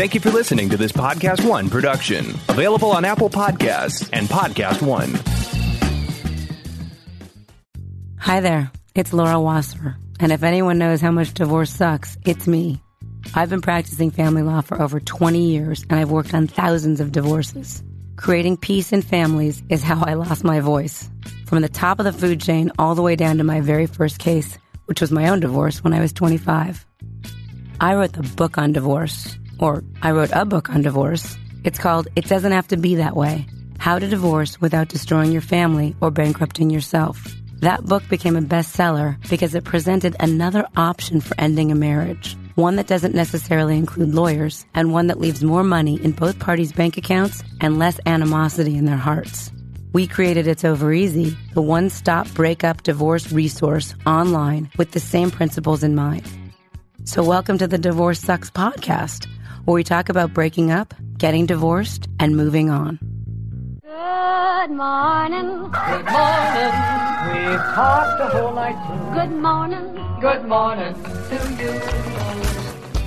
Thank you for listening to this Podcast One production, available on Apple Podcasts and Podcast One. Hi there, it's Laura Wasser, and if anyone knows how much divorce sucks, it's me. I've been practicing family law for over 20 years, and I've worked on thousands of divorces. Creating peace in families is how I lost my voice. From the top of the food chain all the way down to my very first case, which was my own divorce when I was 25. I wrote the book on divorce, or I wrote a book on divorce. It's called It Doesn't Have to Be That Way How to Divorce Without Destroying Your Family or Bankrupting Yourself. That book became a bestseller because it presented another option for ending a marriage. One that doesn't necessarily include lawyers, and one that leaves more money in both parties' bank accounts and less animosity in their hearts. We created It's Over Easy, the one stop breakup divorce resource online with the same principles in mind. So, welcome to the Divorce Sucks podcast, where we talk about breaking up, getting divorced, and moving on. Good morning. Good morning. We've talked the whole night through. Good morning. Good morning to you.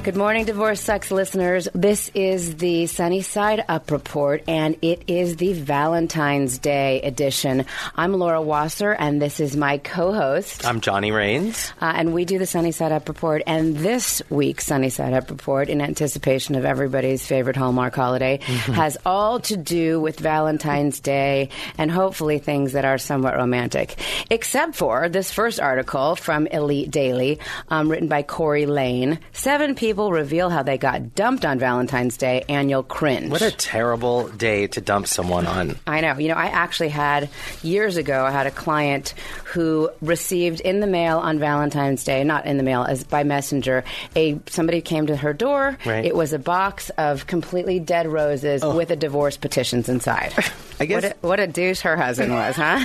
Good morning, Divorce Sucks listeners. This is the Sunny Side Up report, and it is the Valentine's Day edition. I'm Laura Wasser, and this is my co host. I'm Johnny Rains. Uh, and we do the Sunny Side Up report. And this week's Sunny Side Up report, in anticipation of everybody's favorite Hallmark holiday, has all to do with Valentine's Day and hopefully things that are somewhat romantic. Except for this first article from Elite Daily, um, written by Corey Lane. Seven people reveal how they got dumped on Valentine's Day, and you'll cringe. What a terrible day to dump someone on. I know. You know, I actually had years ago. I had a client who received in the mail on Valentine's Day, not in the mail, as by messenger. A somebody came to her door. Right. It was a box of completely dead roses oh. with a divorce petitions inside. I guess- what a, what a douche her husband was, huh?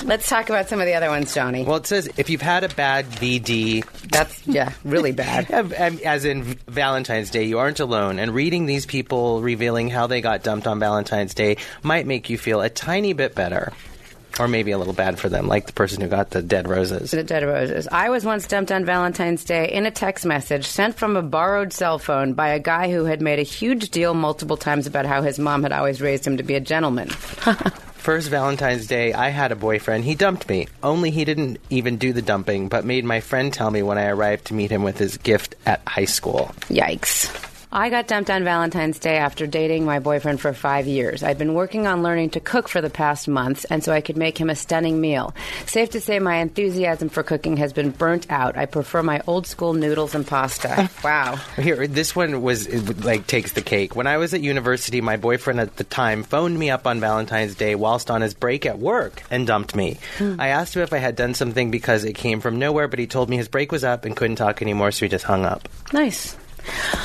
Let's talk about some of the other ones, Johnny. Well, it says if you've had a bad VD, That's yeah, really bad. as in Valentine's Day, you aren't alone. And reading these people revealing how they got dumped on Valentine's Day might make you feel a tiny bit better. Or maybe a little bad for them, like the person who got the dead roses. The Dead Roses. I was once dumped on Valentine's Day in a text message sent from a borrowed cell phone by a guy who had made a huge deal multiple times about how his mom had always raised him to be a gentleman. First Valentine's Day, I had a boyfriend. He dumped me. Only he didn't even do the dumping, but made my friend tell me when I arrived to meet him with his gift at high school. Yikes. I got dumped on Valentine's Day after dating my boyfriend for five years. I'd been working on learning to cook for the past months, and so I could make him a stunning meal. Safe to say, my enthusiasm for cooking has been burnt out. I prefer my old school noodles and pasta. wow. Here, this one was like takes the cake. When I was at university, my boyfriend at the time phoned me up on Valentine's Day whilst on his break at work and dumped me. Hmm. I asked him if I had done something because it came from nowhere, but he told me his break was up and couldn't talk anymore, so he just hung up. Nice.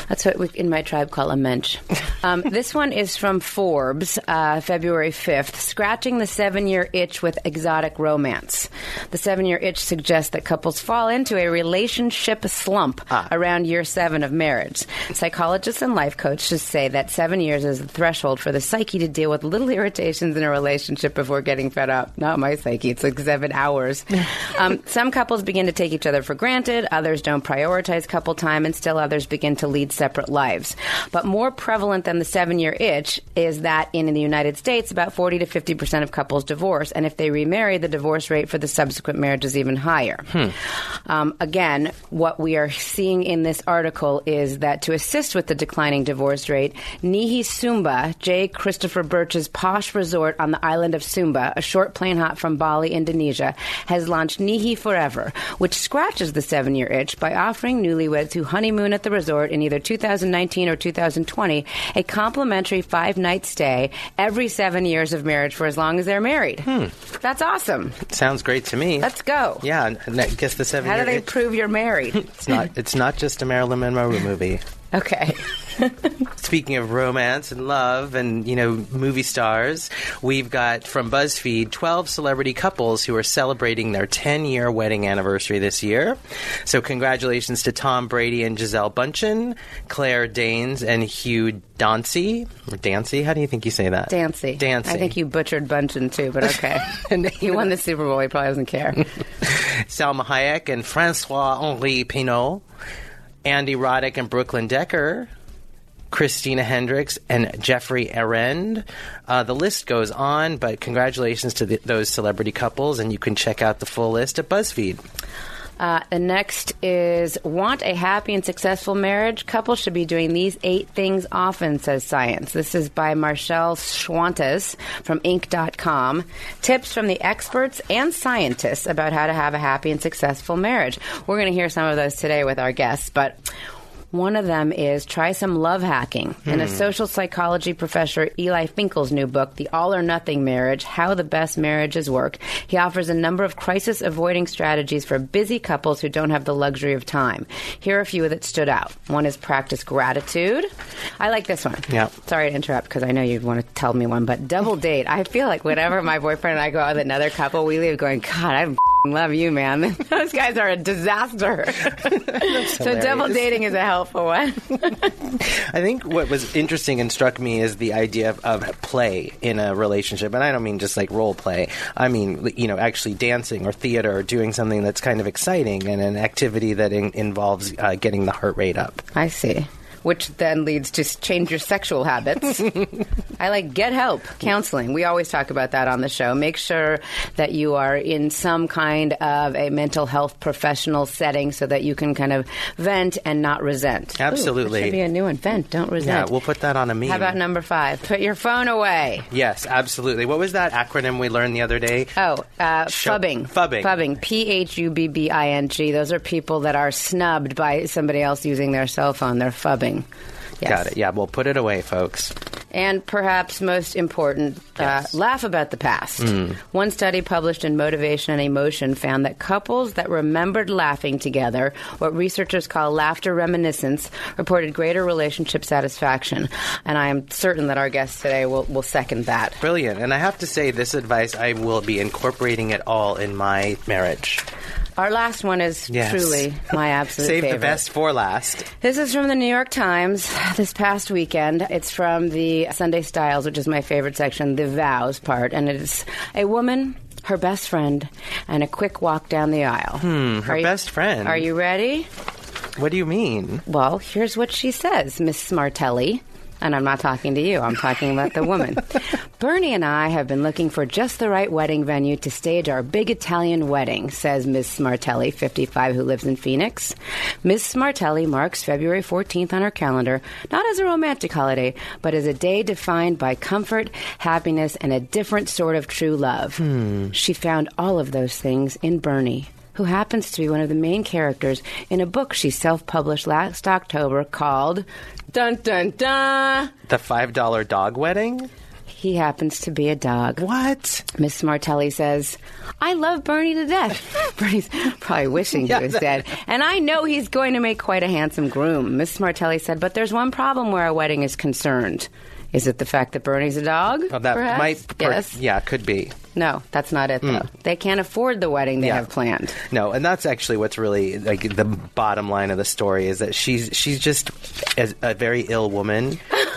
That's what we in my tribe call a mensch. Um, this one is from Forbes, uh, February 5th. Scratching the seven year itch with exotic romance. The seven year itch suggests that couples fall into a relationship slump around year seven of marriage. Psychologists and life coaches say that seven years is the threshold for the psyche to deal with little irritations in a relationship before getting fed up. Not my psyche, it's like seven hours. um, some couples begin to take each other for granted, others don't prioritize couple time, and still others begin to lead separate lives. But more prevalent than the seven year itch is that in the United States, about 40 to 50% of couples divorce, and if they remarry, the divorce rate for the subsequent marriage is even higher. Um, again, what we are seeing in this article is that to assist with the declining divorce rate, Nihi Sumba, J. Christopher Burch's posh resort on the island of Sumba, a short plane hop from Bali, Indonesia, has launched Nihi Forever, which scratches the seven year itch by offering newlyweds who honeymoon at the resort in either 2019 or 2020 a complimentary five night stay every seven years of marriage for as long as they're married. Hmm. That's awesome. Sounds great to me. Let's go. yeah, and I guess the seven. How do they itch- prove you're married? It's not. It's not just a Marilyn Monroe movie. Okay. Speaking of romance and love and, you know, movie stars, we've got from BuzzFeed 12 celebrity couples who are celebrating their 10 year wedding anniversary this year. So, congratulations to Tom Brady and Gisele Bundchen, Claire Danes and Hugh Dancy. Dancy? How do you think you say that? Dancy. Dancy. I think you butchered Bunchen too, but okay. And- he won the Super Bowl. He probably doesn't care. Salma Hayek and Francois Henri Pinault, Andy Roddick and Brooklyn Decker, Christina Hendricks, and Geoffrey Arend. Uh, the list goes on, but congratulations to the, those celebrity couples, and you can check out the full list at BuzzFeed. Uh, the next is want a happy and successful marriage? Couples should be doing these eight things often, says science. This is by Marcel Schwantes from Inc.com. Tips from the experts and scientists about how to have a happy and successful marriage. We're going to hear some of those today with our guests, but one of them is try some love hacking. In a hmm. social psychology professor Eli Finkel's new book, The All or Nothing Marriage How the Best Marriages Work, he offers a number of crisis avoiding strategies for busy couples who don't have the luxury of time. Here are a few that stood out. One is practice gratitude. I like this one. Yeah. Sorry to interrupt because I know you'd want to tell me one, but double date. I feel like whenever my boyfriend and I go out with another couple, we leave going, God, I f***ing love you, man. Those guys are a disaster. so double dating is a helpful one. I think what was interesting and struck me is the idea of, of play in a relationship, and I don't mean just like role play. I mean, you know, actually dancing or theater or doing something that's kind of exciting and an activity that in, involves uh, getting the heart rate up. I see. Which then leads to change your sexual habits. I like get help, counseling. We always talk about that on the show. Make sure that you are in some kind of a mental health professional setting so that you can kind of vent and not resent. Ooh, Absolutely. that should be a new one. Vent, don't resent. Yeah, we'll put that on a meme. How about number five? Put your phone away. Yes, absolutely. What was that acronym we learned the other day? Oh, uh, Show- phubbing. phubbing. Phubbing. P H U B B I N G. Those are people that are snubbed by somebody else using their cell phone. They're phubbing. Yes. Got it. Yeah, we'll put it away, folks. And perhaps most important, Yes. uh, laugh about the past. Mm. One study published in Motivation and Emotion found that couples that remembered laughing together, what researchers call laughter reminiscence, reported greater relationship satisfaction. And I am certain that our guest today will, will second that. Brilliant. And I have to say, this advice, I will be incorporating it all in my marriage. Our last one is Yes. truly my absolute favorite. Save favorite. the best for last. This is from the New York Times this past weekend. It's from the Sunday Styles, which is my favorite section, the vows part. And it's a woman, her best friend, and a quick walk down the aisle. Hmm, her best friend? Are you ready? What do you mean? Well, here's what she says, Miss Martelli. And I'm not talking to you, I'm talking about the woman. Bernie and I have been looking for just the right wedding venue to stage our big Italian wedding, says Miss Martelli, 55, who lives in Phoenix. Miss Martelli marks February 14th on her calendar, not as a romantic holiday, but as a day defined by comfort, happiness, and a different sort of true love. Hmm. She found all of those things in Bernie who happens to be one of the main characters in a book she self published last October called Dun Dun Dun. The $5 dog wedding? He happens to be a dog. What? Miss Martelli says, I love Bernie to death. Bernie's probably wishing he was dead. And I know he's going to make quite a handsome groom. Miss Martelli said, but there's one problem where a wedding is concerned. Is it the fact that Bernie's a dog? Oh, that perhaps? might. per- yes. Yeah, could be. No, that's not it, though. Hmm. They can't afford the wedding they Yeah. have planned. No, and that's actually what's really like the bottom line of the story is that she's she's just a, a very ill woman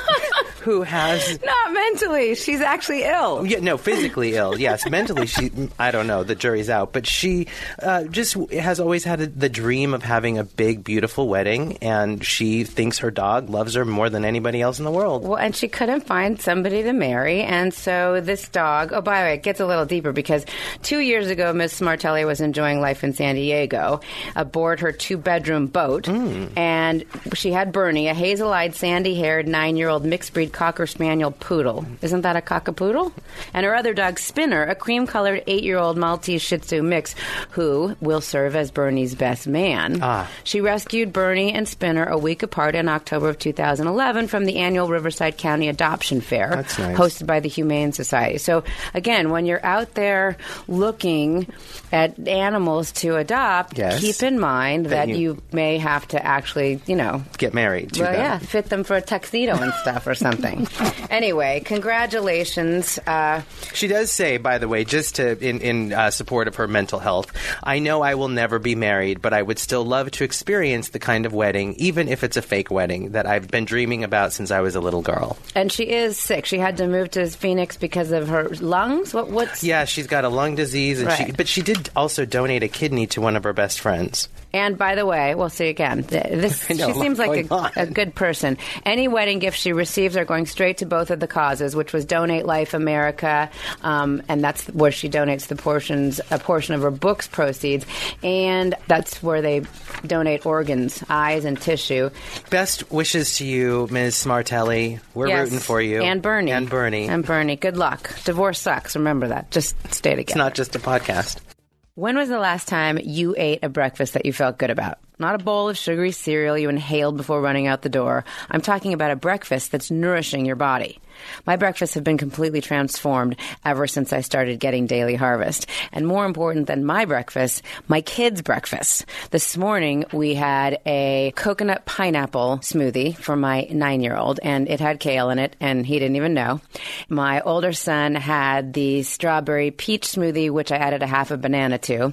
who has Not mentally. She's actually ill. yeah no physically ill yes mentally she I don't know the jury's out but she uh, just has always had a, the dream of having a big beautiful wedding and she thinks her dog loves her more than anybody else in the world. Well, and she couldn't find somebody to marry, and so this dog. Oh, by the way, it gets a little deeper because two years ago, Miss Martelli was enjoying life in San Diego aboard her two-bedroom boat, and she had Bernie, a hazel-eyed, sandy-haired, nine-year-old mixed-breed cocker spaniel poodle. Isn't that a cockapoodle? And her other dog, Spinner, a cream-colored eight-year-old Maltese Shih Tzu mix, who will serve as Bernie's best man. Ah. She rescued Bernie and Spinner a week apart in October of 2011 from the annual Riverside County Adoption Fair, That's nice. hosted by the Humane Society. So, again, when you're out there looking at animals to adopt, Yes. keep in mind that, you- you, may have to actually, you know, Get married to well, them. yeah, fit them for a tuxedo and stuff or something. anyway, congratulations. Uh, She does say, by the way, just to in in uh, support of her mental health. I know I will never be married, but I would still love to experience the kind of wedding, even if it's a fake wedding, that I've been dreaming about since I was a little girl. and she is sick. She had to move to Phoenix because of her lungs. What? What's? Yeah, she's got a lung disease, and she but she did also donate a kidney to one of her best friends. And by the way, we'll see again. This know, she seems like a, a good person. Any wedding gifts she receives are going straight to both of the causes, which was Donate Life America, um, and that's where she donates the portions, a portion of her book's proceeds, and that's where they donate organs, eyes, and tissue. Best wishes to you, Ms. Martelli. We're Yes. rooting for you. and Bernie, And Bernie. and Bernie. Good luck. Divorce sucks. Remember that. Just stay together. it's not just a podcast. When was the last time you ate a breakfast that you felt good about? Not a bowl of sugary cereal you inhaled before running out the door. I'm talking about a breakfast that's nourishing your body. My breakfasts have been completely transformed ever since I started getting Daily Harvest. And more important than my breakfast, my kids' breakfast. This morning we had a coconut pineapple smoothie for my nine year old, and it had kale in it, and he didn't even know. My older son had the strawberry peach smoothie, which I added a half a banana to.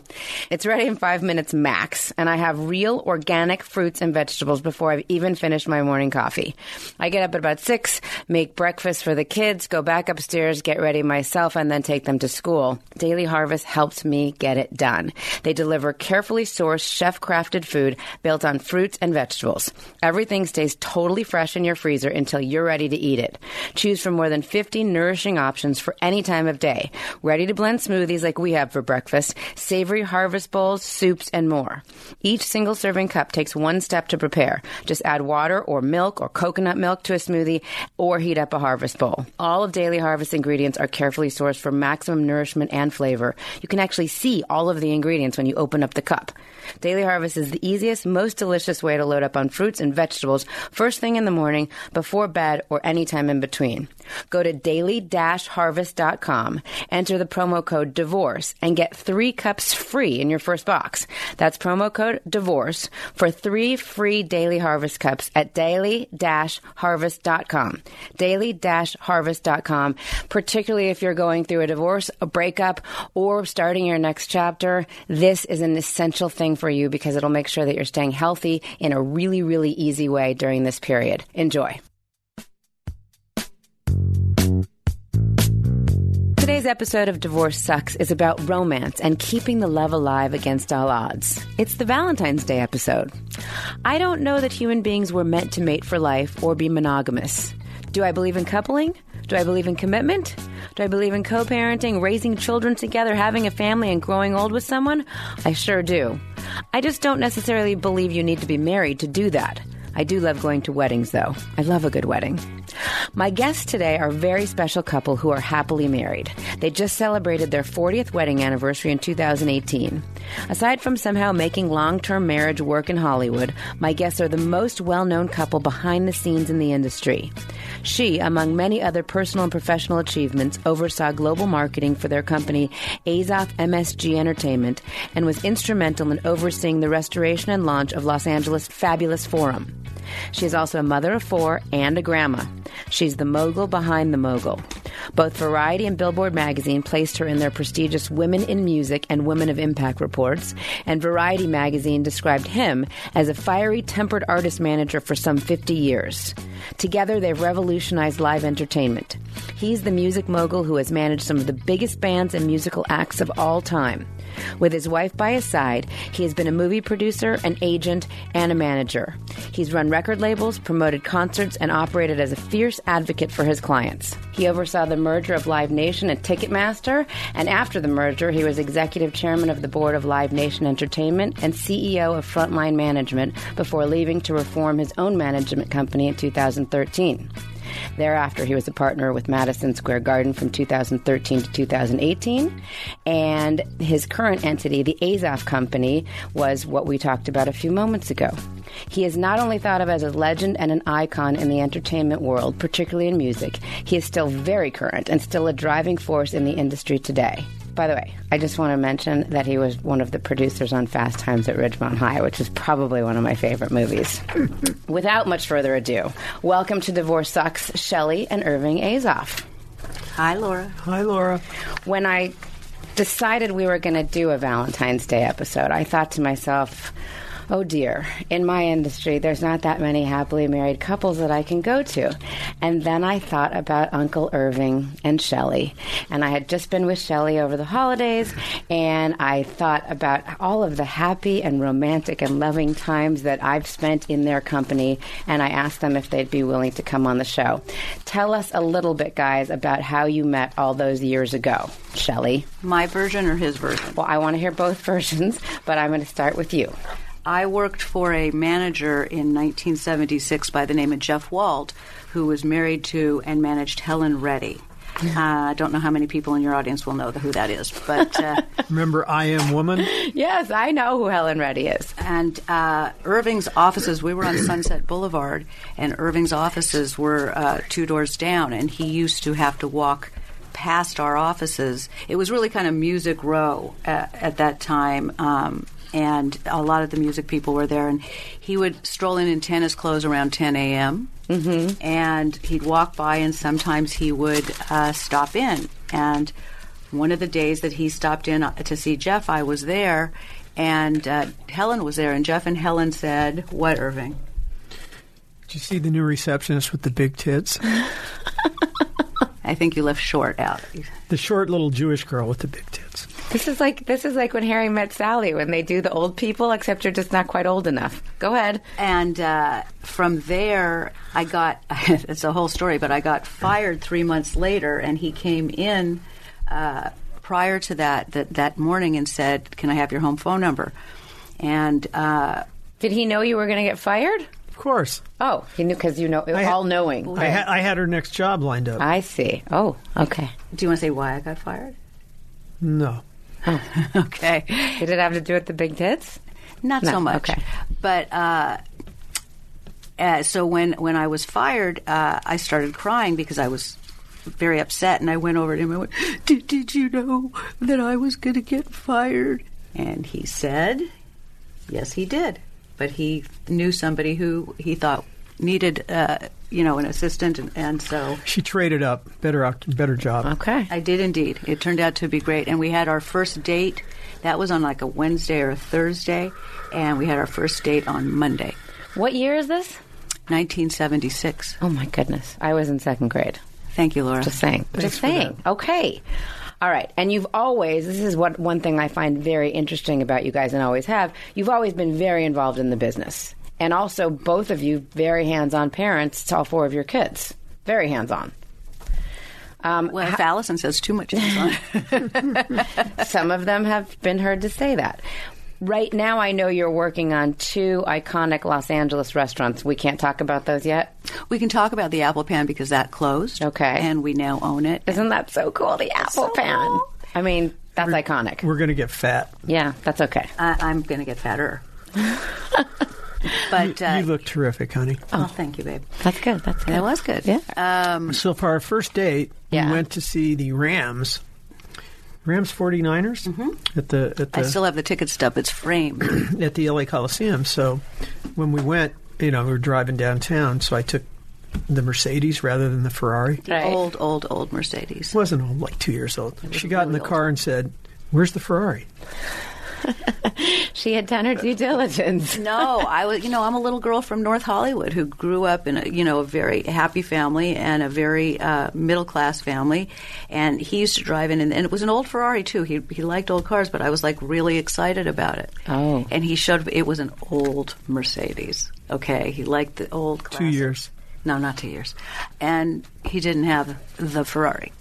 It's ready in five minutes max, and I have real organic fruits and vegetables before I've even finished my morning coffee. I get up at about six, make breakfast for the kids, go back upstairs, get ready myself, and then take them to school. Daily Harvest helps me get it done. They deliver carefully sourced, chef crafted food built on fruits and vegetables. Everything stays totally fresh in your freezer until you're ready to eat it. Choose from more than 50 nourishing options for any time of day. Ready to blend smoothies like we have for breakfast, savory harvest bowls, soups, and more. Each single serving cup takes one step to prepare. Just add water or milk or coconut milk to a smoothie or heat up a harvest bowl. All of Daily Harvest ingredients are carefully sourced for maximum nourishment and flavor. You can actually see all of the ingredients when you open up the cup. Daily Harvest is the easiest, most delicious way to load up on fruits and vegetables first thing in the morning, before bed, or any time in between. Go to daily-harvest.com, enter the promo code DIVORCE, and get three cups free in your first box. That's promo code DIVORCE for three free Daily Harvest cups at daily-harvest.com. Daily-harvest.com, particularly if you're going through a divorce, a breakup, or starting your next chapter, this is an essential thing for you because it'll make sure that you're staying healthy in a really, really easy way during this period. Enjoy. Today's episode of Divorce Sucks is about romance and keeping the love alive against all odds. It's the Valentine's Day episode. I don't know that human beings were meant to mate for life or be monogamous. Do I believe in coupling? Do I believe in commitment? Do I believe in co parenting, raising children together, having a family, and growing old with someone? I sure do. I just don't necessarily believe you need to be married to do that. I do love going to weddings, though. I love a good wedding. My guests today are a very special couple who are happily married. They just celebrated their 40th wedding anniversary in 2018. Aside from somehow making long term marriage work in Hollywood, my guests are the most well known couple behind the scenes in the industry. She, among many other personal and professional achievements, oversaw global marketing for their company Azoff MSG Entertainment and was instrumental in overseeing the restoration and launch of Los Angeles Fabulous Forum. She is also a mother of four and a grandma. She's the mogul behind the mogul. Both Variety and Billboard magazine placed her in their prestigious Women in Music and Women of Impact reports, and Variety magazine described him as a fiery, tempered artist manager for some 50 years. Together, they've revolutionized live entertainment. He's the music mogul who has managed some of the biggest bands and musical acts of all time. With his wife by his side, he has been a movie producer, an agent, and a manager. He's run record labels, promoted concerts, and operated as a fierce advocate for his clients. He oversaw the merger of Live Nation and Ticketmaster, and after the merger, he was executive chairman of the board of Live Nation Entertainment and CEO of Frontline Management before leaving to reform his own management company in 2013. Thereafter, he was a partner with Madison Square Garden from 2013 to 2018. And his current entity, the Azoff Company, was what we talked about a few moments ago. He is not only thought of as a legend and an icon in the entertainment world, particularly in music, he is still very current and still a driving force in the industry today. By the way, I just want to mention that he was one of the producers on Fast Times at Ridgemont High, which is probably one of my favorite movies. Without much further ado, welcome to Divorce Sucks, Shelley and Irving Azoff. Hi, Laura. Hi, Laura. When I decided we were going to do a Valentine's Day episode, I thought to myself, Oh dear. In my industry, there's not that many happily married couples that I can go to. And then I thought about Uncle Irving and Shelley. And I had just been with Shelley over the holidays, and I thought about all of the happy and romantic and loving times that I've spent in their company, and I asked them if they'd be willing to come on the show. Tell us a little bit, guys, about how you met all those years ago. Shelley. My version or his version? Well, I want to hear both versions, but I'm going to start with you. I worked for a manager in 1976 by the name of Jeff Wald, who was married to and managed Helen Reddy. Uh, I don't know how many people in your audience will know who that is, but uh, Remember I Am Woman? Yes, I know who Helen Reddy is. and uh, Irving's offices. We were on Sunset Boulevard, and Irving's offices were uh, two doors down, and he used to have to walk past our offices. It was really kind of music row uh, at that time. Um, and a lot of the music people were there, and he would stroll in in tennis clothes around 10 a.m. Mm-hmm. And he'd walk by, and sometimes he would uh, stop in. And one of the days that he stopped in uh, to see Jeff, I was there, and uh, Helen was there, and Jeff and Helen said, "What, Irving?" Did you see the new receptionist with the big tits? I think you left short out. The short little Jewish girl with the big tits. This is like this is like when Harry met Sally when they do the old people, except you're just not quite old enough. Go ahead. And uh, from there, I got it's a whole story, but I got fired three months later, and he came in uh, prior to that, that that morning and said, "Can I have your home phone number?" And uh, Did he know you were going to get fired? Of course. Oh, he knew because you know I ha- all knowing. I, ha- I had her next job lined up. I see. Oh, okay. do you want to say why I got fired? no. okay. Did it have to do with the big tits? Not No, so much. okay. But uh, uh, so when when I was fired, uh, I started crying because I was very upset, and I went over to him and went, "Did, did you know that I was going to get fired?" And he said, "Yes, he did." But he knew somebody who he thought needed, uh, you know, an assistant, and, and so She traded up. Better out, better job. Okay. I did indeed. It turned out to be great. And we had our first date. That was on like a Wednesday or a Thursday. And we had our first date on Monday, What year is this? 1976. Oh my goodness. I was in second grade. Thank you, Laura. Just saying. Just saying. Okay. All right. And you've always, this is what one thing I find very interesting about you guys and always have, you've always been very involved in the business. And also, both of you, very hands on parents to all four of your kids. Very hands on. Um, well, if Allison says too much, it's on. some of them have been heard to say that. Right now, I know you're working on two iconic Los Angeles restaurants. We can't talk about those yet. we can talk about the Apple Pan because that closed. Okay. And we now own it. Isn't that so cool? The apple So pan. cool. I mean, that's iconic. We're going to get fat. Yeah, that's okay. I, I'm going to get fatter. but uh, you look terrific, honey. oh, thank you, babe. That's good. That's good. That was good. Yeah. Um, So for our first date, Yeah. we went to see the Rams. Rams 49ers at the at the Mm-hmm. I still have the ticket stub. It's framed. at the LA Coliseum. So when we went, you know, we were driving downtown, so I took the Mercedes rather than the Ferrari. It Right. Old, old, old Mercedes. wasn't old, like two years old. She got in the really car and said, "Where's the Ferrari?" She had done her due diligence. No, I was. You know, I'm a little girl from North Hollywood who grew up in a you know a very happy family and a very uh, middle class family. And he used to drive in, and, and it was an old Ferrari too. He he liked old cars, but I was like really excited about it. Oh. and he showed it was an old Mercedes. Okay, he liked the old. Two years. No, not two years. And he didn't have the Ferrari.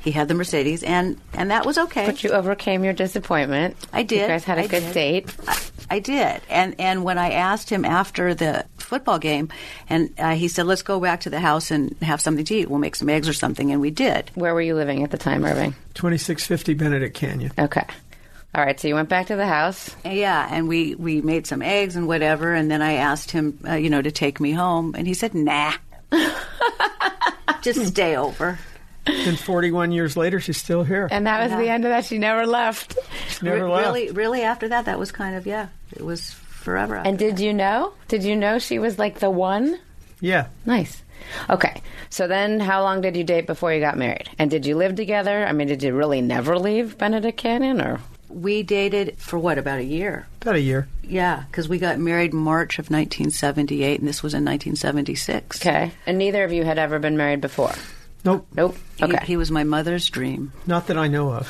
He had the Mercedes, and and that was okay. But you overcame your disappointment. I did. You guys had a I good did. date. I, I did, and and when I asked him after the football game, and uh, he said, "Let's go back to the house and have something to eat. We'll make some eggs or something," and we did. Where were you living at the time, Irving? 2650 Benedict Canyon. Okay. All right, so you went back to the house. Yeah, and we we made some eggs and whatever, and then I asked him, uh, you know, to take me home, and he said, "Nah, just stay over." And 41 years later, she's still here. And that was the end of that. She never left. She never Re- left. really, really, after that, that was kind of yeah, it was forever. After And did you know? Did you know she was like the one? Yeah. Nice. Okay. So then how long did you date before you got married? And did you live together? I mean, did you really never leave Benedict Canyon or We dated for what about a year? About a year. Yeah, because we got married March of 1978, and this was in 1976. Okay. And neither of you had ever been married before. Nope. Nope. Okay. He, was my mother's dream. Not that I know of.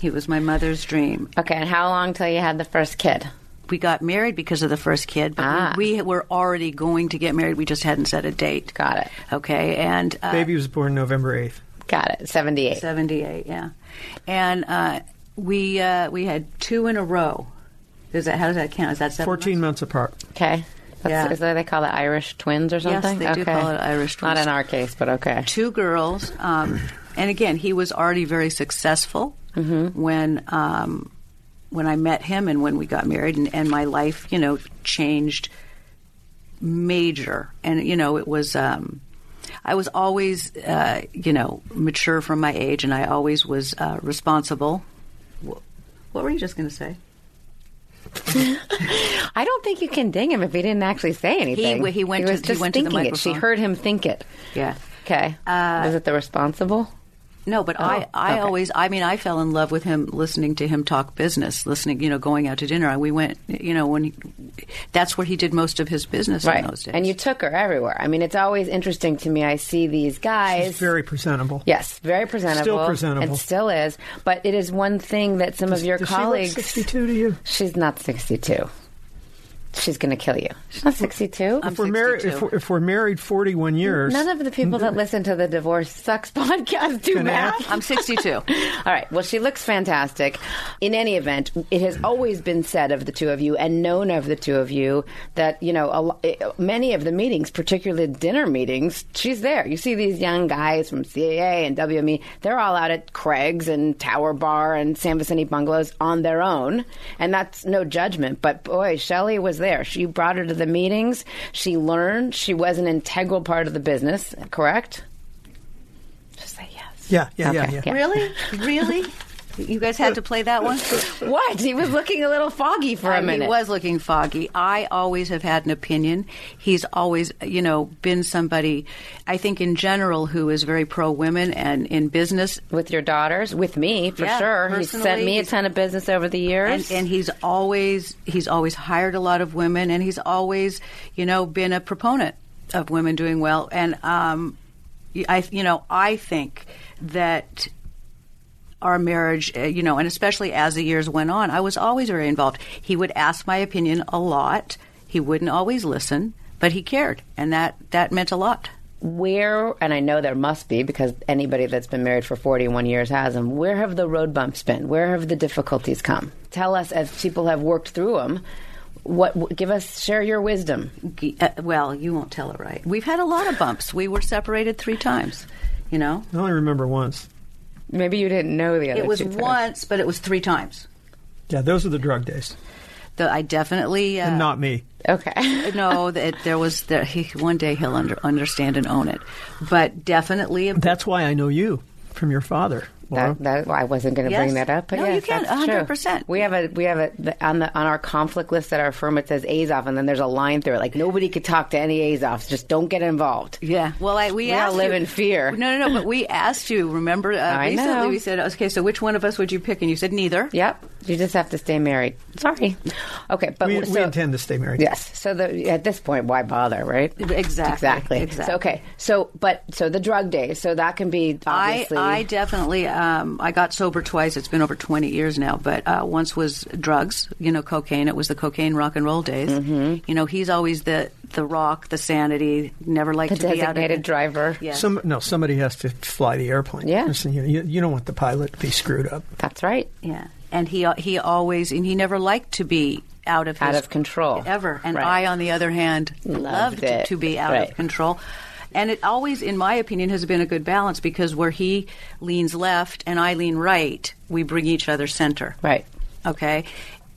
He was my mother's dream. okay. And how long till you had the first kid? We got married because of the first kid, but Ah. we, we were already going to get married. We just hadn't set a date. Got it. Okay, and uh, Baby was born November 8th. Got it. Seventy-eight. 78, yeah. And uh, we uh, we had two in a row. Is that how does that count? Is that seven 14 months? months apart. Okay. That's, Yeah. Is that they call it Irish twins or something? Yes, they do call it Irish twins. Not in our case, but okay. Two girls, um, and again, he was already very successful Mm-hmm. when um, when I met him and when we got married, and, and my life, you know, changed major. And you know, it was. Um, I was always, uh, you know, mature from my age, and I always was uh, responsible. What were you just going to say? I don't think you can ding him if he didn't actually say anything. he went was to- he just went to the thinking it. She heard him think it. Yeah. Okay. Uh, was it the responsible? No, but I, oh, I okay. always, I mean, I fell in love with him listening to him talk business, listening, you know, going out to dinner. We went, you know, when he, that's where he did most of his business Right. in those days. And you took her everywhere. I mean, it's always interesting to me. I see these guys. She's very presentable. Yes, very presentable. Still presentable. And still is. But it is one thing that some of your Does she look colleagues. 62 to you? She's not 62. She's going to kill you. She's not 62. I'm If we're, married, 62. if, we're, if we're married 41 years, None of the people that listen to the Divorce Sucks podcast do Can math. I'm 62. All right. Well, she looks fantastic. In any event, it has always been said of the two of you and known of the two of you that, you know, a, eh, many of the meetings, particularly dinner meetings, she's there. You see these young guys from CAA and WME, they're all out at Craig's and Tower Bar and San Vicente Bungalows on their own. And that's no judgment. But boy, Shelley was there. She brought her to the meetings. She learned. She was an integral part of the business, correct? Just say yes. yeah, yeah, yeah, Okay, yeah. yeah. really? Really? You guys had to play that one? What? He was looking a little foggy for a minute. He was looking foggy. I always have had an opinion. He's always, you know, been somebody, I think in general, who is very pro women and in business. with your daughters, with me for Yeah, sure. He's sent me a ton of business over the years. And, and he's always he's always hired a lot of women, and he's always you know been a proponent of women doing well. And um, I you know I think that our marriage, uh, you know, and especially as the years went on, I was always very involved. He would ask my opinion a lot. He wouldn't always listen, but he cared, and that that meant a lot. where, and I know there must be because anybody that's been married for 41 years has them, where have the road bumps been? Where have the difficulties come? Tell us as people have worked through them. What, give us, share your wisdom. Uh, well, you won't tell it right. We've had a lot of bumps. We were separated three times. You know, I only remember once. Maybe you didn't know the other it was two times. once, but it was three times. Yeah, those are the drug days. The, I definitely uh, And not me. Okay. no. That there was there, he, one day he'll under, understand and own it, but definitely. A, That's why I know you from your father. That, that I wasn't going to Yes. bring that up, but No, yes, you can, that's true. 100%. We have a we have a the, on the on our conflict list at our firm. It says Azoff, and then there's a line through it like nobody could talk to any Azoffs. Just don't get involved. yeah. Well, I, we, We all live you- in fear. No, no, no. But we asked you. Remember uh, recently? know. We said, okay, so which one of us would you pick? And you said neither. Yep, you just have to stay married. Sorry. Okay, but we, so, we intend to stay married. Yes. So the, at this point, why bother, right? Exactly. Exactly. Exactly. So, okay. So, but so the drug days. So that can be I, obviously. I definitely um, I got sober twice. It's been over twenty years now, but uh, once was drugs. You know, cocaine. It was the cocaine rock and roll days. Mm-hmm. You know, he's always the the rock, the sanity. Never liked the to be out designated of driver. Yeah. Some no, somebody has to fly the airplane. Yeah. Listen, you, you, you don't want the pilot to be screwed up. That's right. Yeah, and he he always and he never liked to be out of Out his- of control. ever. And Right. I, on the other hand, Loved loved, to be out Right. of control. And it always, in my opinion, has been a good balance because where he leans left and I lean right, we bring each other center. Right. Okay.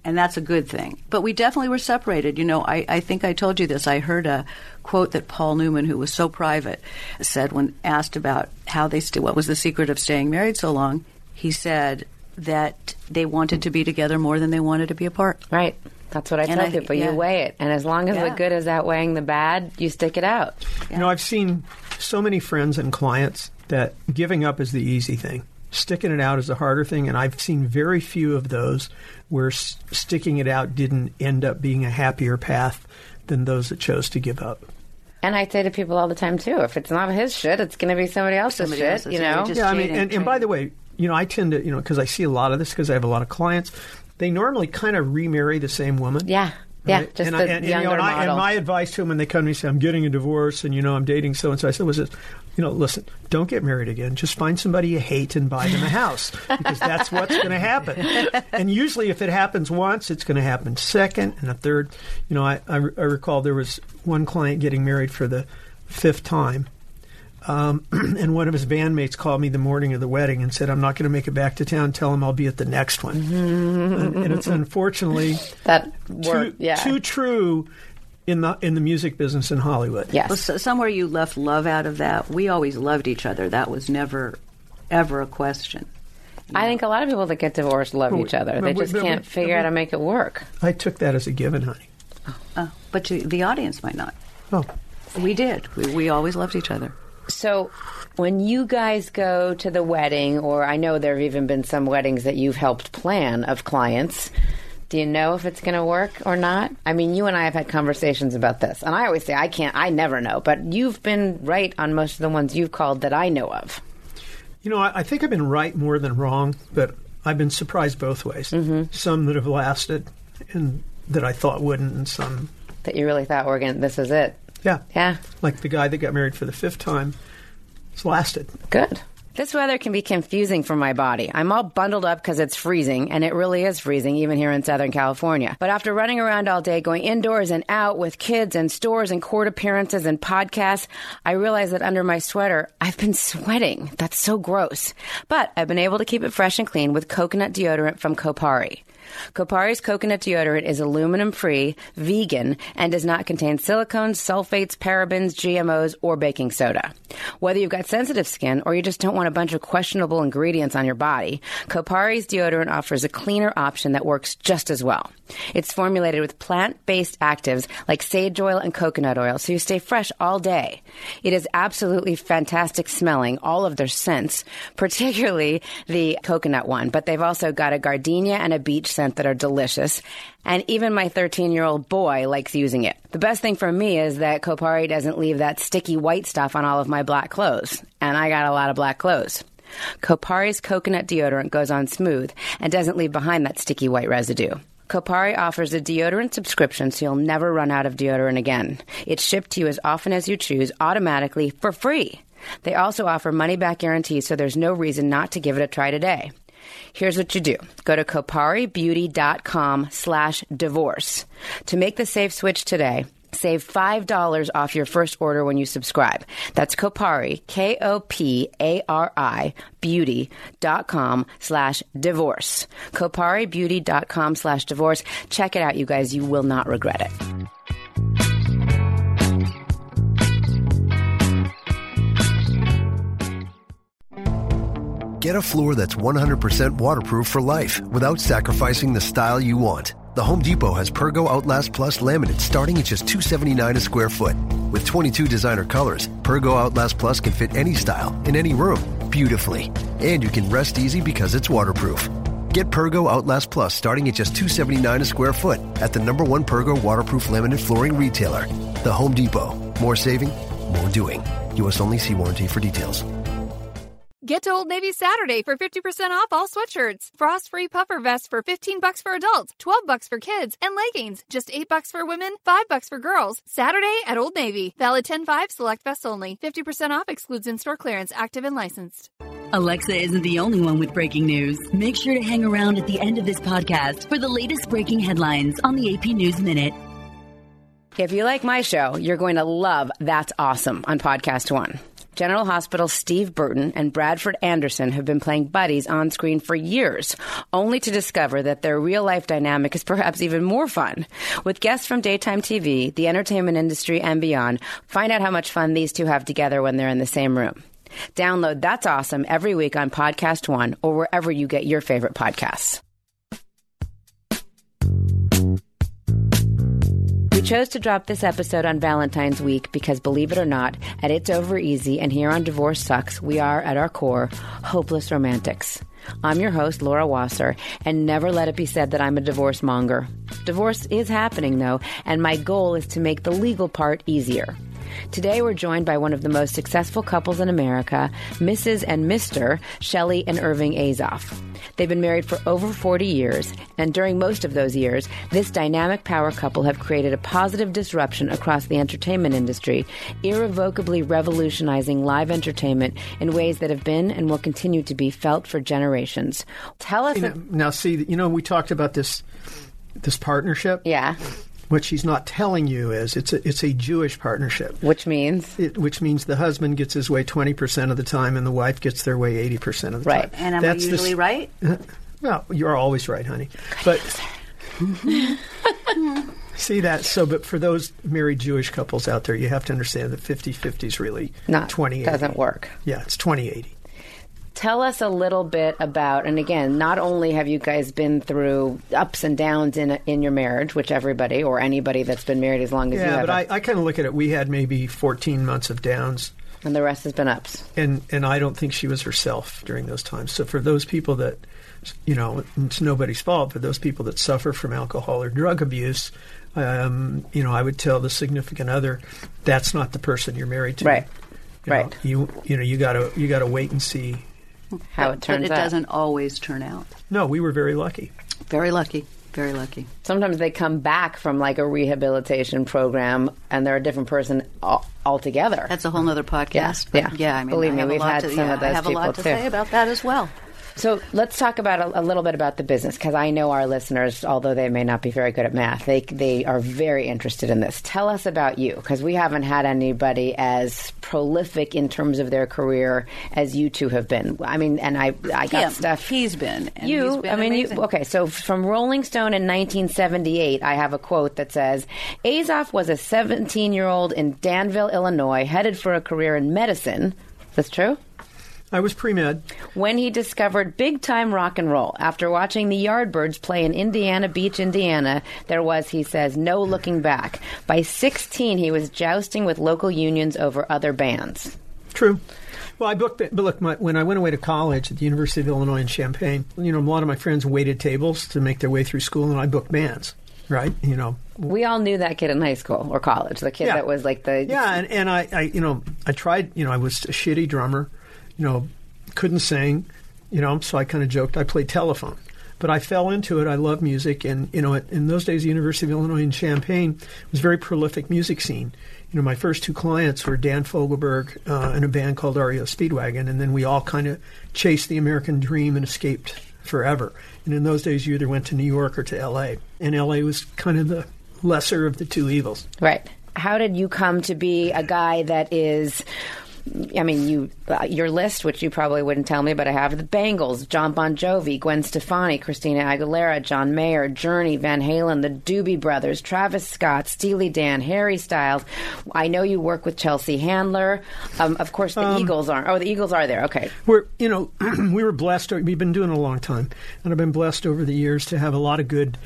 And that's a good thing. But we definitely were separated. You know, I, I think I told you this. I heard a quote that Paul Newman, who was so private, said when asked about how they st- what was the secret of staying married so long. He said that they wanted to be together more than they wanted to be apart. Right. That's what I And tell I- people. yeah. You weigh it, and as long as the good is outweighing the bad, you stick it out. You know, I've seen so many friends and clients that giving up is the easy thing. Sticking it out is the harder thing, and I've seen very few of those where s- sticking it out didn't end up being a happier path than those that chose to give up. And I say to people all the time too, if it's not his shit, it's going to be somebody else's Somebody shit. else's, you know. yeah, I mean, and, and by the way, you know, I tend to, you know, because I see a lot of this because I have a lot of clients. They normally kind of remarry the same woman. yeah, yeah. Just and, the I, and, and, you know, and, I, and my advice to them when they come to me and say, I'm getting a divorce and, you know, I'm dating so and so, I said, was this, you know, listen, don't get married again. Just find somebody you hate and buy them a house because that's what's going to happen. And usually if it happens once, it's going to happen second and a third. You know, I, I, I recall there was one client getting married for the fifth time. Um, and one of his bandmates called me the morning of the wedding and said, I'm not going to make it back to town. Tell him I'll be at the next one. and, and it's unfortunately that too, yeah. too true in the in the music business in Hollywood. yes. Well, so, somewhere you left love out of that. We always loved each other. That was never, ever a question. I think a lot of people that get divorced love But each other. we- They but just can't figure out how to make it work. I took that as a given, honey. Uh, but you, the audience might not. Oh, We did. We, we always loved each other. So, when you guys go to the wedding, or I know there have even been some weddings that you've helped plan of clients, do you know if it's going to work or not? I mean, you and I have had conversations about this, and I always say I can't, I never know, but you've been right on most of the ones you've called that I know of. you know, I, I think I've been right more than wrong, but I've been surprised both ways. Mm-hmm. Some that have lasted, and that I thought wouldn't, and some, That you really thought we're going to, this is it. yeah, Yeah, like the guy that got married for the fifth time, it's lasted. good. This weather can be confusing for my body. I'm all bundled up because it's freezing, and it really is freezing even here in Southern California. But after running around all day, going indoors and out with kids and stores and court appearances and podcasts, I realized that under my sweater, I've been sweating. That's so gross. But I've been able to keep it fresh and clean with coconut deodorant from Kopari. Kopari's coconut deodorant is aluminum free, vegan, and does not contain silicones, sulfates, parabens, GMOs, or baking soda. Whether you've got sensitive skin or you just don't want a bunch of questionable ingredients on your body, Kopari's deodorant offers a cleaner option that works just as well. It's formulated with plant based actives like sage oil and coconut oil, so you stay fresh all day. It is absolutely fantastic smelling, all of their scents, particularly the coconut one, but they've also got a gardenia and a beach that are delicious. And even my 13 year old boy likes using it. The best thing for me is that Kopari doesn't leave that sticky white stuff on all of my black clothes. And I got a lot of black clothes. Kopari's coconut deodorant goes on smooth and doesn't leave behind that sticky white residue. Kopari offers a deodorant subscription so you'll never run out of deodorant again. It's shipped to you as often as you choose automatically for free. They also offer money back guarantees so there's no reason not to give it a try today. Here's what you do. Go to koparibeauty.com slash divorce. To make the safe switch today, save $5 off your first order when you subscribe. That's Kopari, K-O-P-A-R-I, beauty.com slash divorce. Koparibeauty.com slash divorce. Check it out, you guys. You will not regret it. Get a floor that's 100% waterproof for life without sacrificing the style you want. The Home Depot has Pergo Outlast Plus laminate starting at just 279 a square foot. With 22 designer colors, Pergo Outlast Plus can fit any style in any room beautifully. And you can rest easy because it's waterproof. Get Pergo Outlast Plus starting at just 279 a square foot at the number one Pergo waterproof laminate flooring retailer, The Home Depot. More saving, more doing. U.S. only see warranty for details. Get to Old Navy Saturday for 50% off all sweatshirts. Frost free puffer vests for 15 bucks for adults, 12 bucks for kids, and leggings just 8 bucks for women, 5 bucks for girls. Saturday at Old Navy. Valid 10 5 select vests only. 50% off excludes in store clearance, active and licensed. Alexa isn't the only one with breaking news. Make sure to hang around at the end of this podcast for the latest breaking headlines on the AP News Minute. If you like my show, you're going to love That's Awesome on Podcast One. General Hospital's Steve Burton and Bradford Anderson have been playing buddies on screen for years, only to discover that their real life dynamic is perhaps even more fun. With guests from daytime TV, the entertainment industry, and beyond, find out how much fun these two have together when they're in the same room. Download That's Awesome every week on Podcast One or wherever you get your favorite podcasts. We chose to drop this episode on Valentine's Week because, believe it or not, at It's Over Easy and here on Divorce Sucks, we are, at our core, hopeless romantics. I'm your host, Laura Wasser, and never let it be said that I'm a divorce monger. Divorce is happening, though, and my goal is to make the legal part easier. Today, we're joined by one of the most successful couples in America, Mrs. and Mr. Shelley and Irving Azoff. They've been married for over 40 years, and during most of those years, this dynamic power couple have created a positive disruption across the entertainment industry, irrevocably revolutionizing live entertainment in ways that have been and will continue to be felt for generations. Tell us. Know, now, see, you know, we talked about this this partnership. yeah, What she's not telling you is it's a, it's a Jewish partnership, which means it, which means the husband gets his way 20% of the time and the wife gets their way 80% of the Right. time. Right. And am That's I usually s- right? Well, you're always right, honey. But see that so but for those married Jewish couples out there, you have to understand that 50-50 is really not 20 doesn't work. Yeah, it's 20-80. Tell us a little bit about, and again, not only have you guys been through ups and downs in in your marriage, which everybody or anybody that's been married as long as you Yeah, have, but I, I kind of look at it. We had maybe 14 months of downs, and the rest has been ups. and and I don't think she was herself during those times. So for those people that, you know, it's nobody's fault. For those people that suffer from alcohol or drug abuse, um, you know, I would tell the significant other, that's not the person you're married to. Right. You know, Right. You you know you got to you got to wait and see. How it turns but it out. doesn't always turn out. No, we were very lucky. Very lucky. Very lucky. Sometimes they come back from like a rehabilitation program, and they're a different person altogether. That's a whole other podcast. Yeah, but yeah. I mean, Believe I me, we've had to, some yeah, of those I have a people lot to too. say about that as well. So let's talk about a, a little bit about the business because I know our listeners, although they may not be very good at math, they they are very interested in this. Tell us about you because we haven't had anybody as prolific in terms of their career as you two have been. I mean, and I I got Him. stuff. He's been. And you, he's been I mean, amazing. you. Okay, so from Rolling Stone in 1978, I have a quote that says, "Azoff was a 17-year-old in Danville, Illinois, headed for a career in medicine." That's true I was pre med. when he discovered big time rock and roll. After watching the Yardbirds play in Indiana Beach, Indiana, there was, he says, no looking back. By 16, he was jousting with local unions over other bands. True. Well, I booked it, but look, my, when I went away to college at the University of Illinois in Champaign, you know, a lot of my friends waited tables to make their way through school, and I booked bands, right? You know, We all knew that kid in high school or college, the kid Yeah. that was like the. yeah, and, and I, I, you know, I tried, you know, I was a shitty drummer, you know, couldn't sing, you know, so I kind of joked I played telephone. But I fell into it. I love music, and you know, in those days, the University of Illinois in Champaign was a very prolific music scene. You know, my first two clients were Dan Fogelberg uh, and a band called REO Speedwagon, and then we all kind of chased the American dream and escaped forever. And in those days, you either went to New York or to L.A., and L.A. was kind of the lesser of the two evils. Right. How did you come to be a guy that is. I mean, you uh, your list, which you probably wouldn't tell me, but I have the Bangles, John Bon Jovi, Gwen Stefani, Christina Aguilera, John Mayer, Journey, Van Halen, the Doobie Brothers, Travis Scott, Steely Dan, Harry Styles. I know you work with Chelsea Handler. Um, of course, the Eagles aren't. Oh, the Eagles are there. Okay. We're, you know, we were blessed. We've been doing it a long time, and I've been blessed over the years to have a lot of good,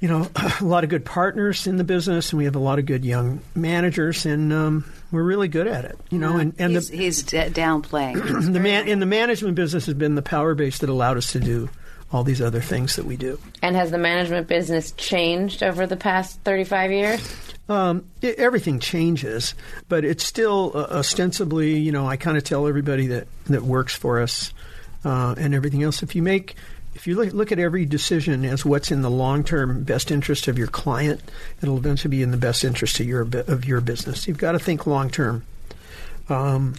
you know, a lot of good partners in the business, and we have a lot of good young managers, and um, we're really good at it. You know, and and he's, the he's d- downplaying. the man in the management business has been the power base that allowed us to do all these other things that we do. And has the management business changed over the past 35 years? Um, i everything changes, but it's still uh, ostensibly, you know, I kind of tell everybody that, that works for us uh, and everything else. If you make, if you look, look at every decision as what's in the long term best interest of your client, it'll eventually be in the best interest of your of your business. You've got to think long term.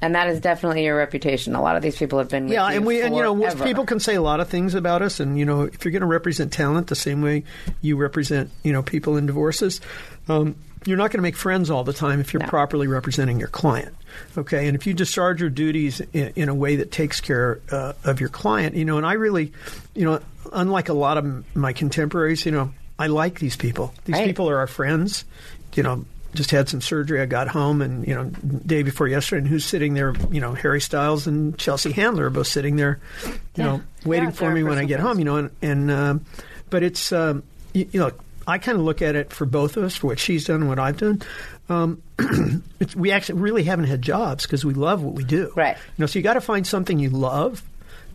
And that is definitely your reputation. A lot of these people have been Yeah, and we and you know people can say a lot of things about us, and you know if you're going to represent talent the same way you represent you know people in divorces, um, you're not going to make friends all the time if you're No. properly representing your client. Okay, and if you discharge your duties in, in a way that takes care uh, of your client, you know, and I really, you know, unlike a lot of m- my contemporaries, you know, I like these people. These Right. people are our friends. You know, just had some surgery. I got home, and you know, day before yesterday, and who's sitting there? You know, Harry Styles and Chelsea Handler are both sitting there, you know, waiting Yeah, for me when I get friends. home. You know, and, and um, but it's um, you, you know, I kind of look at it for both of us, for what she's done and what I've done. Um, it's, we actually really haven't had jobs because we love what we do. Right. You know, so you got to find something you love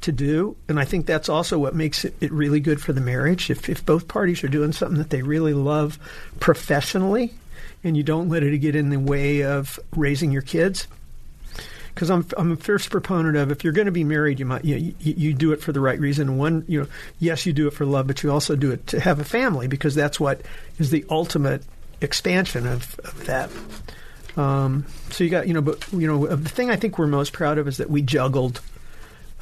to do, and I think that's also what makes it, it really good for the marriage. If if both parties are doing something that they really love professionally, and you don't let it get in the way of raising your kids. Because I'm I'm a fierce proponent of if you're going to be married, you might you, you, you do it for the right reason. One, you know, yes, you do it for love, but you also do it to have a family because that's what is the ultimate expansion of, of that. Um, so you got you know, but you know, the thing I think we're most proud of is that we juggled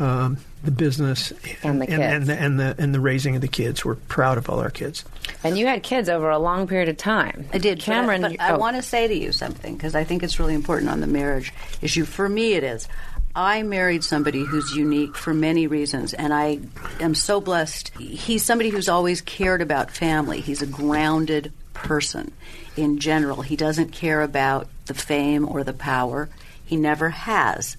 um, the business And the and, and, the, and the and the raising of the kids. We're proud of all our kids. And you had kids over a long period of time. I did, Cameron. But, you- I oh. want to say to you something because I think it's really important on the marriage issue. For me, it is. I married somebody who's unique for many reasons, and I am so blessed. He's somebody who's always cared about family. He's a grounded person in general. He doesn't care about the fame or the power. He never has.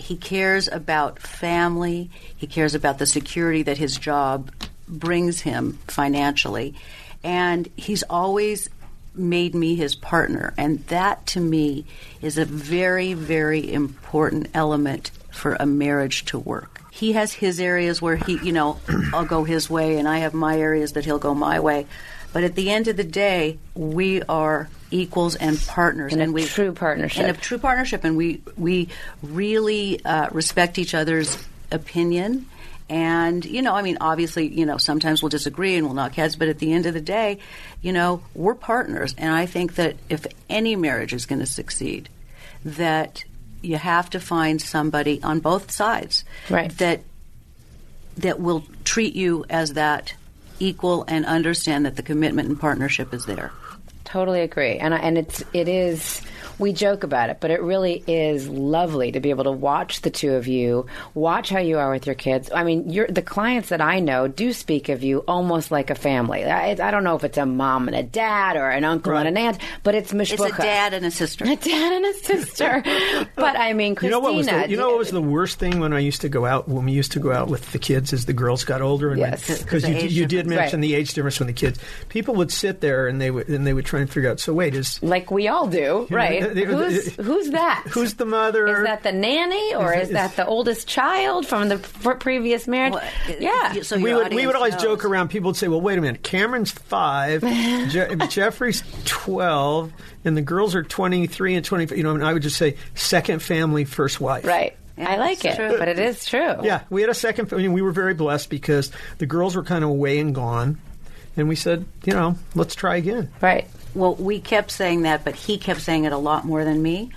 He cares about family. He cares about the security that his job brings him financially. And he's always made me his partner. And that to me is a very, very important element for a marriage to work. He has his areas where he, you know, I'll go his way, and I have my areas that he'll go my way. But at the end of the day, we are equals and partners, In a and we true partnership. In a true partnership, and we we really uh, respect each other's opinion. And you know, I mean, obviously, you know, sometimes we'll disagree and we'll knock heads, but at the end of the day, you know, we're partners. And I think that if any marriage is going to succeed, that you have to find somebody on both sides Right. that that will treat you as that equal and understand that the commitment and partnership is there. Totally agree, and I, and it's it is. We joke about it, but it really is lovely to be able to watch the two of you, watch how you are with your kids. I mean, you're, the clients that I know do speak of you almost like a family. I, I don't know if it's a mom and a dad or an uncle and an aunt, but it's mishpucha. It's a dad and a sister. a dad and a sister. but I mean, You Christina, know what was the, you know what was the worst thing when I used to go out when we used to go out with the kids as the girls got older and Yes. because you, you did mention Right. the age difference when the kids people would sit there and they would and they would try and figure out so wait is like we all do, right? they- they- who's who's that? who's the mother Is that the nanny or Is- is, is- that the oldest child from the previous marriage? Well, yeah. so we would we would audience always joke around. People would say, "Well, wait a minute. Cameron's five, Je- Jeffrey's twelve, and the girls are twenty three and twenty. You know, and I would just say, second family, first wife. Right. Yeah, I like it, true. but it is true. Yeah, we had a second. I mean, we were very blessed because the girls were kind of away and gone, and we said, you know, let's try again. Right. Well, we kept saying that, but he kept saying it a lot more than me.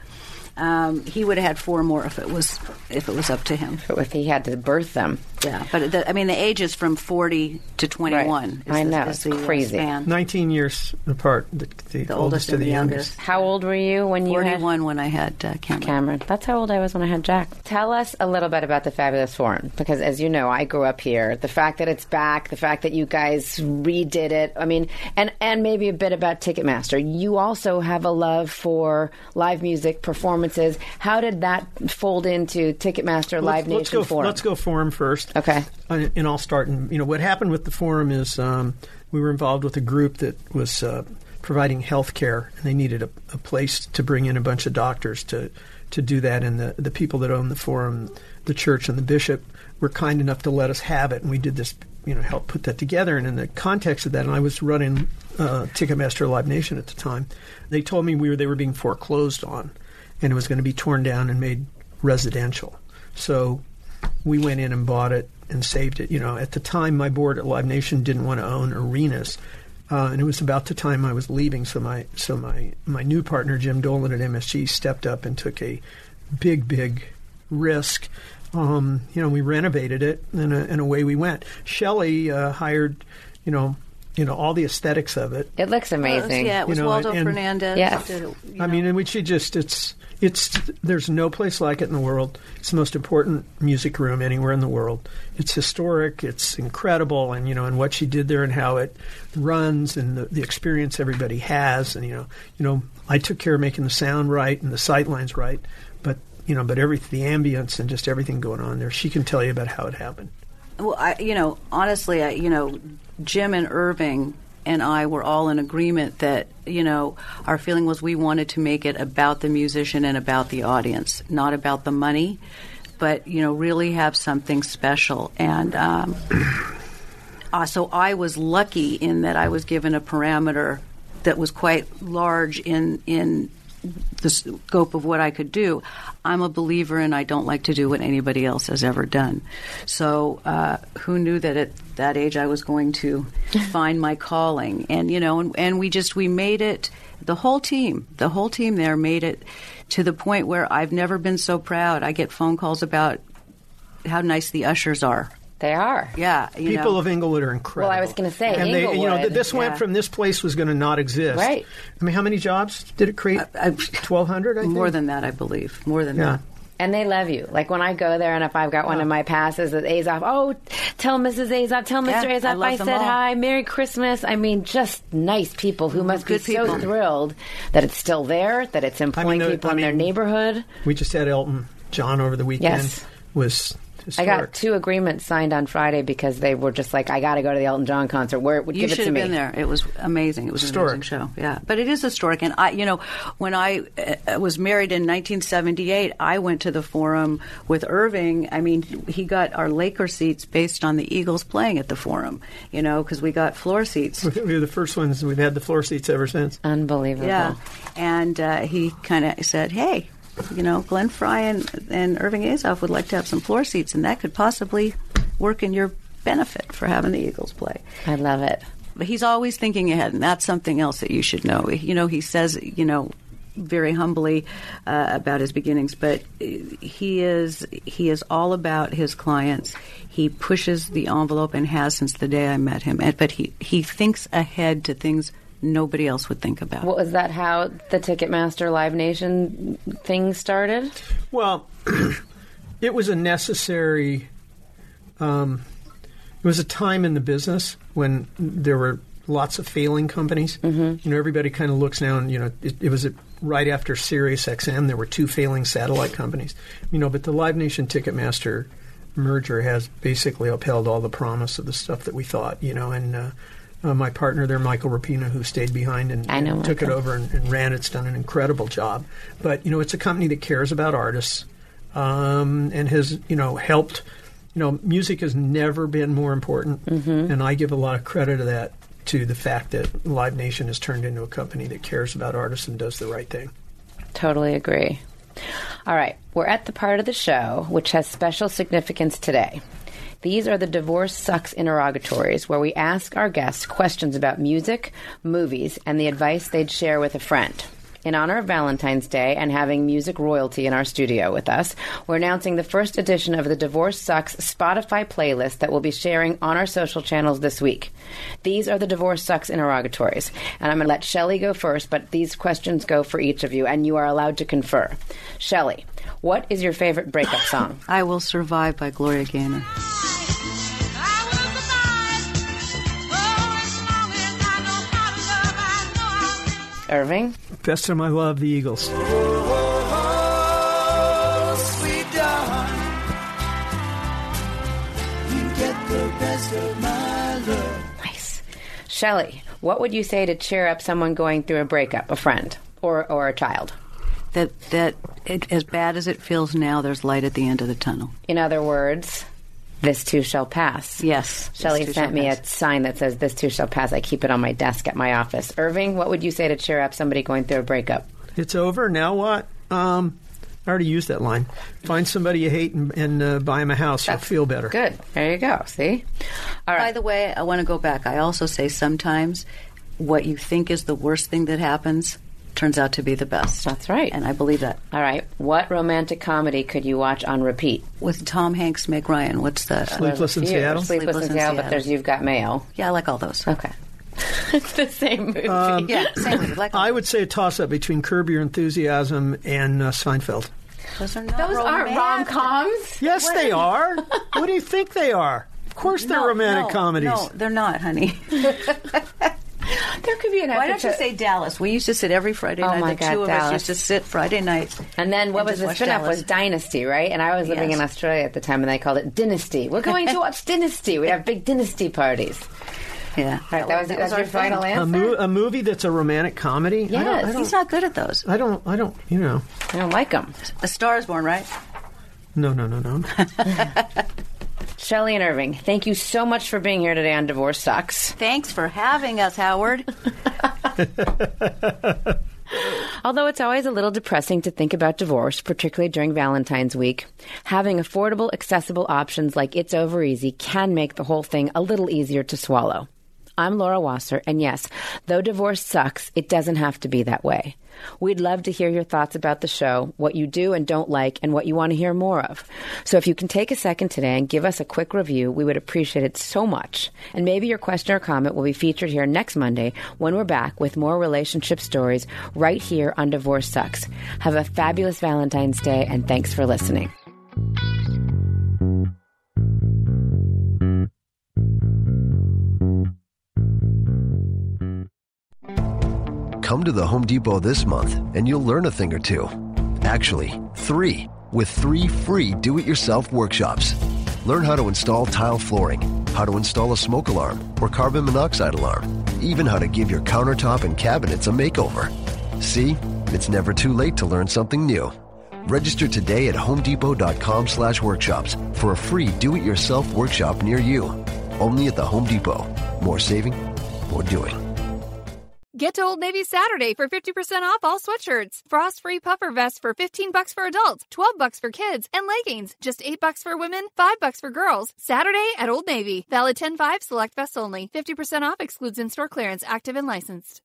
Um, he would have had four more if it was if it was up to him. If he had to birth them. Yeah, but the, I mean, the age is from forty to twenty-one. Right. is I the- know, is it's the, uh, crazy. span. Nineteen years apart. The, the, The oldest, oldest to and the the youngest. youngest. How old were you when you had Forty-one when I had uh, Cameron. Cameron? That's how old I was when I had Jack. Tell us a little bit about the Fabulous Forum, because as you know, I grew up here. The fact that it's back, the fact that you guys redid it. I mean, and and maybe a bit about Ticketmaster. You also have a love for live music performances. How did that fold into Ticketmaster Live let's, let's Nation go. Forum? Let's go forum first. Okay. And I'll start. And you know what happened with the forum is um, we were involved with a group that was uh, providing health care, and they needed a, a place to bring in a bunch of doctors to to do that. And the the people that own the forum, the church and the bishop, were kind enough to let us have it, and we did this. You know, help put that together. And in the context of that, and I was running uh, Ticketmaster Live Nation at the time. They told me we were they were being foreclosed on, and it was going to be torn down and made residential. So we went in and bought it and saved it. You know, at the time, my board at Live Nation didn't want to own arenas, uh, and it was about the time I was leaving. So my so my my new partner Jim Dolan at MSG stepped up and took a big big risk. Um, you know, we renovated it, and, uh, and away we went. Shelley uh, hired, you know, you know all the aesthetics of it. It looks uh, amazing. Yeah, it was You know, Waldo and- Fernandez. Yes. did it, you I know. mean, and we should just it's it's there's no place like it in the world. It's the most important music room anywhere in the world. It's historic. It's incredible, and you know, and what she did there and how it runs and the, the experience everybody has, and you know, you know, I took care of making the sound right and the sight lines right, but you know, but every the ambience and just everything going on there, she can tell you about how it happened. Well, I, you know, honestly, I, you know, Jim and Irving and I were all in agreement that you know our feeling was we wanted to make it about the musician and about the audience, not about the money, but you know really have something special. And um, uh, so I was lucky in that I was given a parameter that was quite large in in the scope of what I could do. I'm a believer, and I don't like to do what anybody else has ever done. So, uh, who knew that at that age I was going to find my calling? And you know, and, and we just we made it. The whole team, the whole team there made it to the point where I've never been so proud. I get phone calls about how nice the ushers are. They are. Yeah, you People know. of Inglewood are incredible. Well, I was going to say, and they, you know, Inglewood. th- this went Yeah. from this place was going to not exist. Right. I mean, how many jobs did it create? Twelve hundred. I think more than that, I believe. More than Yeah. that. And they love you. Like when I go there, and if I've got one of my passes at Azoff, oh, tell Mrs. Azoff, tell Mr. Yeah, I Azoff love I said all. hi, Merry Christmas. I mean, just nice people who mm, must Good be so thrilled that it's still there, that it's employing the- people I in their neighborhood. We just had Elton John over the weekend. Yes. Was I got two agreements signed on Friday because they were just like, I got to go to the Elton John concert. Where You give it should to have me. been there. It was amazing. It was Historic. an amazing show. Yeah, but it is historic. And I, you know, when I uh, was married in 1978, I went to the Forum with Irving. I mean, he got our Laker seats based on the Eagles playing at the Forum. You know, because we got floor seats. We were the first ones. We've had the floor seats ever since. Unbelievable. Yeah, and uh, he kind of said, "Hey, you know, Glenn Frey and, and Irving Azoff would like to have some floor seats, and that could possibly work in your benefit for having the Eagles play." I love it. But he's always thinking ahead, and that's something else that you should know. You know, he says, you know, very humbly uh, about his beginnings, but he is he is all about his clients. He pushes the envelope and has since the day I met him. And, but he he thinks ahead to things nobody else would think about. What was that? How the Ticketmaster Live Nation thing started? Well, it was a necessary. Um, it was a time in the business when there were lots of failing companies. Mm-hmm. You know, everybody kind of looks now, and you know, it, it was right after Sirius XM. There were two failing satellite companies. You know, but the Live Nation Ticketmaster merger has basically upheld all the promise of the stuff that we thought. You know, and. Uh, uh, my partner there, Michael Rapino, who stayed behind and, and took it over and, and ran. It's done an incredible job. But you know, it's a company that cares about artists um, and has you know helped. You know, music has never been more important, Mm-hmm. and I give a lot of credit to that to the fact that Live Nation has turned into a company that cares about artists and does the right thing. Totally agree. All right, we're at the part of the show which has special significance today. These are the Divorce Sucks interrogatories, where we ask our guests questions about music, movies, and the advice they'd share with a friend. In honor of Valentine's Day and having music royalty in our studio with us, we're announcing the first edition of the Divorce Sucks Spotify playlist that we'll be sharing on our social channels this week. These are the Divorce Sucks interrogatories, and I'm going to let Shelley go first, but these questions go for each of you, and you are allowed to confer. Shelley, what is your favorite breakup song? I Will Survive by Gloria Gaynor. Irving? Best of my love, the Eagles. Nice. Shelley, what would you say to cheer up someone going through a breakup, a friend or, or a child? That that it, as bad as it feels now, there's light at the end of the tunnel. In other words, this too shall pass. Yes, Shelley sent shall me a sign that says, This too shall pass. I keep it on my desk at my office. Irving, what would you say to cheer up somebody going through a breakup? It's over. Now what? Um, I already used that line. Find somebody you hate and, and uh, buy them a house. You'll feel better. Good. There you go. See? All By the way, I want to go back. I also say sometimes what you think is the worst thing that happens turns out to be the best. That's right. And I believe that. All right. What romantic comedy could you watch on repeat? With Tom Hanks, Meg Ryan, what's the. Sleepless in Seattle. Sleepless, in Seattle, but there's You've Got Mail. Yeah, I like all those. Okay. it's the same movie. yeah, same with like I would say a toss up between Curb Your Enthusiasm and uh, Seinfeld. those are not Those aren't rom romantic. coms. Yes, they are. what do you think they are? Of course, they're No, romantic no, comedies. No, they're not, honey. There could be an Why don't you say Dallas? We used to sit every Friday Oh night. my the God, two of us Dallas. used to sit Friday night. And then what And was the watch spin-off Dallas. was Dynasty, right? And I was living Yes. in Australia at the time, and they called it Dynasty. We're going to watch Dynasty. We'd have big Dynasty parties. Yeah. All right, that was, that's our final thing. A, answer. mo- a movie that's a romantic comedy. I don't, I Yes. don't, He's not good at those. I don't. I don't. You know. I don't like them. A Star is Born, right? No. No. No. No. Shelley and Irving, thank you so much for being here today on Divorce Sucks. Thanks for having us, Howard. Although it's always a little depressing to think about divorce, particularly during Valentine's week, having affordable, accessible options like It's Over Easy can make the whole thing a little easier to swallow. I'm Laura Wasser, and yes, though divorce sucks, it doesn't have to be that way. We'd love to hear your thoughts about the show, what you do and don't like, and what you want to hear more of. So if you can take a second today and give us a quick review, we would appreciate it so much. And maybe your question or comment will be featured here next Monday when we're back with more relationship stories right here on Divorce Sucks. Have a fabulous Valentine's Day, and thanks for listening. Come to the Home Depot this month and you'll learn a thing or two. Actually, three, with three free do it yourself workshops. Learn how to install tile flooring, how to install a smoke alarm or carbon monoxide alarm, even how to give your countertop and cabinets a makeover. See, it's never too late to learn something new. Register today at homedepot.com slash workshops for a free do it yourself workshop near you. Only at the Home Depot. More saving, more doing. Get to Old Navy Saturday for 50% off all sweatshirts. Frost-free puffer vests for 15 bucks for adults, 12 bucks for kids, and leggings just 8 bucks for women, 5 bucks for girls. Saturday at Old Navy. Valid 10-5 select vests only. 50% off excludes in-store clearance active and licensed.